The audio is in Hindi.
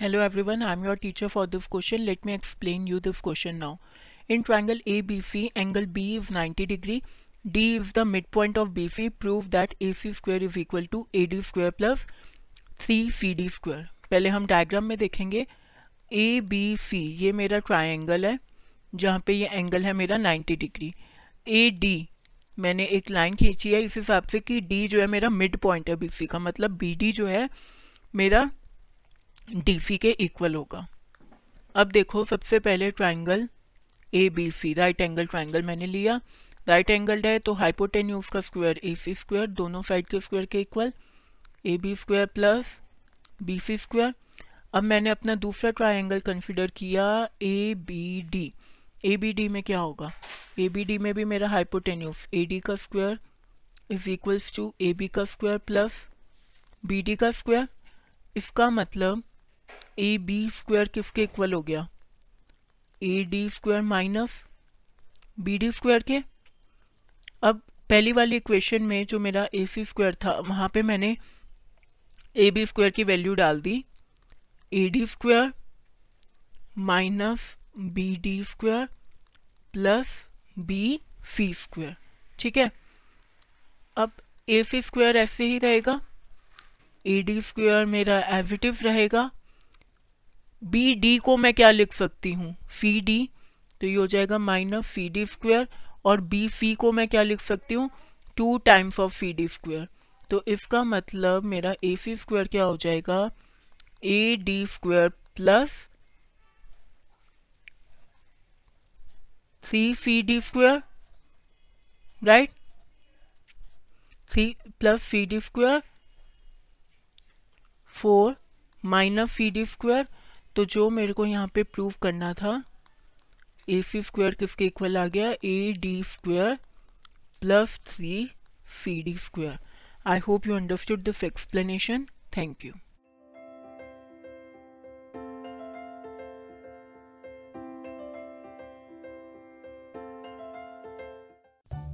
Hello everyone I am your teacher for this question let me explain you this question now in triangle A B C angle B is ninety degree D is the mid point of B C prove that A C square is equal to A D square plus C C D square पहले हम डायग्राम में देखेंगे. ए बी सी ये मेरा ट्राई एंगल है, जहाँ पे ये एंगल है मेरा नाइन्टी डिग्री ए डी मैंने एक लाइन खींची है, इस हिसाब से कि डी जो है मेरा मिड पॉइंट है बी सी का. मतलब बी डी जो है मेरा डीसी के इक्वल होगा। अब देखो, सबसे पहले triangle A B C right angle triangle मैंने लिया। राइट एंगल्ड है तो हाइपोटेन्यूज का स्क्वायर ए सी स्क्वायर दोनों साइड के स्क्वायर के equal A B square plus B C square अब मैंने अपना दूसरा ट्राइंगल कंसिडर किया A B D A B D में क्या होगा? ए बी डी में भी मेरा हाइपोटेन्यूज ए डी का square is equals to A B का स्क्वायर प्लस बी डी का स्क्वायर इसका मतलब ए बी स्क्वायर किसके इक्वल हो गया? A D square minus B D square के? अब पहली वाली इक्वेशन में जो मेरा ए सी स्क्वायर था, वहाँ पे मैंने ए बी स्क्वायर की वैल्यू डाल दी। A D square minus B D square plus B C square ठीक है? अब ए सी स्क्वायर ऐसे ही रहेगा। ए डी स्क्वायर मेरा एजिटिव रहेगा। बी डी को मैं क्या लिख सकती हूँ? सी डी तो ये हो जाएगा माइनस सी डी स्क्वेयर और बी सी को मैं क्या लिख सकती हूँ? Two times of C D square तो इसका मतलब मेरा ए सी स्क्वायर क्या हो जाएगा? A D square plus C C D square right C plus C D square four minus C D square तो जो मेरे को यहाँ पे प्रूव करना था ए सी स्क्वायर किसके इक्वल आ गया? A D square plus three C D square I hope you understood this explanation thank you